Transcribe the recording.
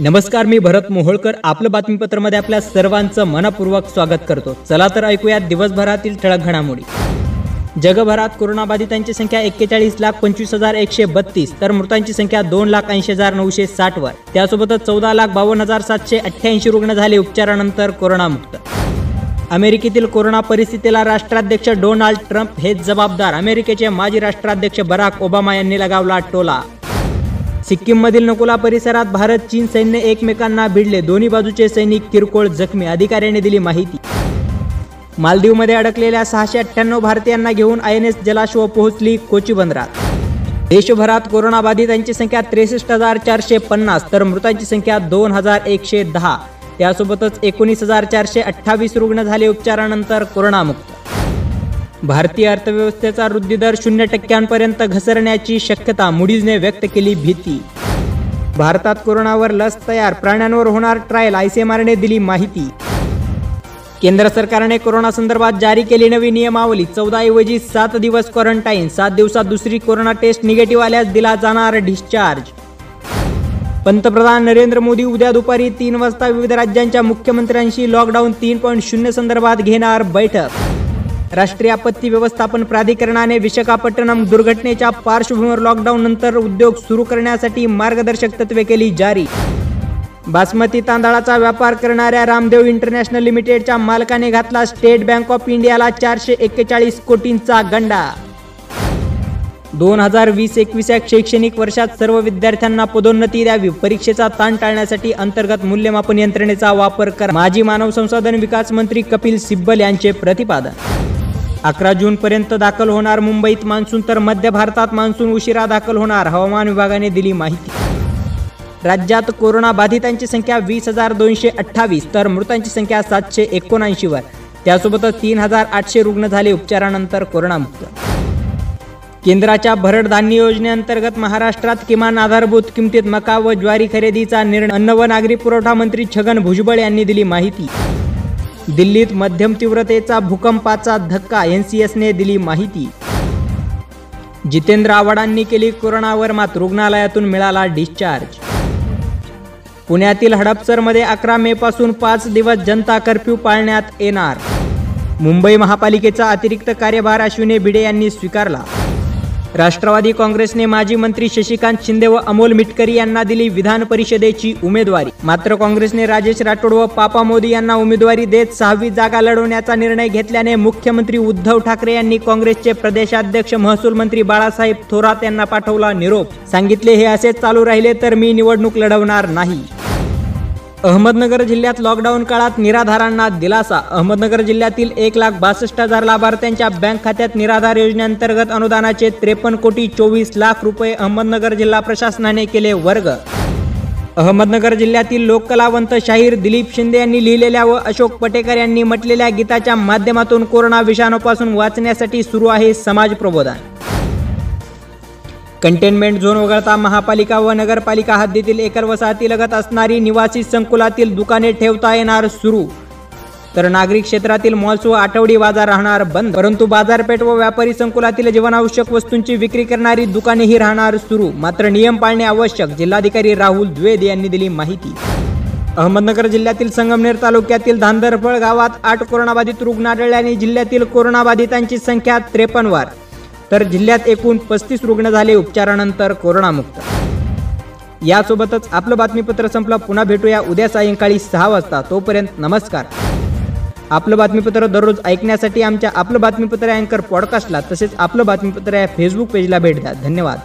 नमस्कार मी भरत मोहोळकर. आपलं बातमीपत्रामध्ये आपल्या सर्वांचं मनपूर्वक स्वागत करतो. चला तर ऐकूयात दिवसभरातील ठळक घडामोडी. जगभरात कोरोनाबाधितांची संख्या एक्केचाळीस लाख पंचवीस हजार एकशे बत्तीस तर मृतांची संख्या दोन लाख ऐंशी हजार नऊशे साठ वर. त्यासोबतच चौदा लाख बावन्न हजार सातशे अठ्ठ्याऐंशी रुग्ण झाले उपचारानंतर कोरोनामुक्त. अमेरिकेतील कोरोना परिस्थितीला राष्ट्राध्यक्ष डोनाल्ड ट्रम्प हेच जबाबदार. अमेरिकेचे माजी राष्ट्राध्यक्ष बराक ओबामा यांनी लगावला टोला. सिक्कीममधील नकोला परिसरात भारत चीन सैन्य एकमेकांना भिडले. दोन्ही बाजूचे सैनिक किरकोळ जखमी. अधिकाऱ्याने दिली माहिती. मालदीवमध्ये अडकलेल्या सहाशे अठ्ठ्याण्णव भारतीयांना घेऊन आय एन एस जलाश्व पोहोचली कोची बंदरात देशभरात कोरोनाबाधितांची संख्या त्रेसष्ट हजार चारशे पन्नास तर मृतांची संख्या दोन हजार एकशे दहा. त्यासोबतच एकोणीस हजार चारशे अठ्ठावीस रुग्ण झाले उपचारानंतर कोरोनामुक्त. भारतीय अर्थव्यवस्थेचा वृद्धिदर शून्य टक्क्यांपर्यंत घसरण्याची शक्यता मुडीजने व्यक्त केली भीती. भारतात कोरोनावर लस तयार प्राण्यांवर होणार ट्रायल आयसीएमआरने दिली माहिती. केंद्र सरकारने कोरोना संदर्भात जारी केली नवी नियमावली. चौदा ऐवजी सात दिवस क्वारंटाईन सात दिवसात दुसरी कोरोना टेस्ट निगेटिव्ह आल्यास दिला जाणार डिस्चार्ज पंतप्रधान नरेंद्र मोदी उद्या दुपारी तीन वाजता विविध राज्यांच्या मुख्यमंत्र्यांशी लॉकडाऊन तीन पॉईंट शून्य संदर्भात घेणार बैठक. राष्ट्रीय आपत्ती व्यवस्थापन प्राधिकरणाने विशाखापट्टणम दुर्घटनेच्या पार्श्वभूमीवर लॉकडाऊन नंतर उद्योग सुरू करण्यासाठी मार्गदर्शक तत्वे केली जारी. बासमती तांदळाचा व्यापार करणाऱ्या रामदेव इंटरनॅशनल लिमिटेडच्या मालकाने घातला स्टेट बँक ऑफ इंडियाला चारशे एक्केचाळीस कोटींचा गंडा. दोन हजार वीस एकवीस या शैक्षणिक वर्षात सर्व विद्यार्थ्यांना पदोन्नती द्यावी परीक्षेचा ताण टाळण्यासाठी अंतर्गत मूल्यमापन यंत्रणेचा वापर करा. माजी मानव संसाधन विकास मंत्री कपिल सिब्बल यांचे प्रतिपादन अकरा जून पर्यंत दाखल होणार मुंबईत मान्सून तर मध्य भारतात मान्सून उशिरा दाखल होणार. हवामान विभागाने दिली माहिती. राज्यात कोरोना बाधितांची संख्या वीस हजार दोनशे अठ्ठावीस तर मृतांची संख्या सातशे एकोणऐंशी वर. त्यासोबतच तीन हजार आठशे रुग्ण झाले उपचारानंतर कोरोनामुक्त. केंद्राच्या भरड धान्य योजनेअंतर्गत महाराष्ट्रात किमान आधारभूत किमतीत मका व ज्वारी खरेदीचा निर्णय. अन्न व नागरी पुरवठा मंत्री छगन भुजबळ यांनी दिली माहिती. दिल्लीत मध्यम तीव्रतेचा भूकंपाचा धक्का एन सी एसने दिली माहिती. जितेंद्र आव्हाडांनी केली कोरोनावर मात रुग्णालयातून मिळाला डिस्चार्ज. पुण्यातील हडपसरमध्ये अकरा मे पासून पाच दिवस जनता कर्फ्यू पाळण्यात येणार. मुंबई महापालिकेचा अतिरिक्त कार्यभार अश्विनी भिडे यांनी स्वीकारला. राष्ट्रवादी काँग्रेसने माजी मंत्री शशिकांत शिंदे व अमोल मिटकरी यांना दिली विधान परिषदेची उमेदवारी. मात्र काँग्रेसने राजेश राठोड व पापा मोदी यांना उमेदवारी देत सहावी जागा लढवण्याचा निर्णय घेतल्याने मुख्यमंत्री उद्धव ठाकरे यांनी काँग्रेसचे प्रदेशाध्यक्ष महसूल मंत्री बाळासाहेब थोरात यांना पाठवला निरोप. सांगितले हे असेच चालू राहिले तर मी निवडणूक लढवणार नाही. अहमदनगर जिल्ह्यात लॉकडाऊन काळात निराधारांना दिलासा. अहमदनगर जिल्ह्यातील एक लाख बासष्ट हजार लाभार्थ्यांच्या बँक खात्यात निराधार योजनेअंतर्गत अनुदानाचे त्रेपन्न कोटी चोवीस लाख रुपये अहमदनगर जिल्हा प्रशासनाने केले वर्ग. अहमदनगर जिल्ह्यातील लोककलावंत शाहीर दिलीप शिंदे यांनी लिहिलेल्या व अशोक पटेकर यांनी म्हटलेल्या गीताच्या माध्यमातून कोरोना विषाणूपासून वाचण्यासाठी सुरू आहे समाज प्रबोधन. कंटेनमेंट झोन वगळता महापालिका व नगरपालिका हद्दीतील एकर वसाहतीलगत असणारी निवासी संकुलातील दुकाने ठेवता येणार सुरू. तर नागरिक क्षेत्रातील मॉल्स व आठवडी बाजार राहणार बंद. परंतु बाजारपेठ व व्यापारी संकुलातील जीवनावश्यक वस्तूंची विक्री करणारी दुकानेही राहणार सुरू. मात्र नियम पाळणे आवश्यक जिल्हाधिकारी राहुल द्वेद यांनी दिली माहिती. अहमदनगर जिल्ह्यातील संगमनेर तालुक्यातील धांदरफळ गावात आठ कोरोनाबाधित रुग्ण आढळल्याने जिल्ह्यातील कोरोनाबाधितांची संख्या त्रेपन्नवार तर जिल्ह्यात एकूण पस्तीस रुग्ण झाले उपचारानंतर कोरोनामुक्त. यासोबतच आपलं बातमीपत्र संपलं. पुन्हा भेटूया उद्या सायंकाळी सहा वाजता. तोपर्यंत नमस्कार. आपलं बातमीपत्र दररोज ऐकण्यासाठी आमच्या आपलं बातमीपत्र अँकर पॉडकास्टला तसेच आपलं बातमीपत्र या फेसबुक पेजला भेट द्या. धन्यवाद.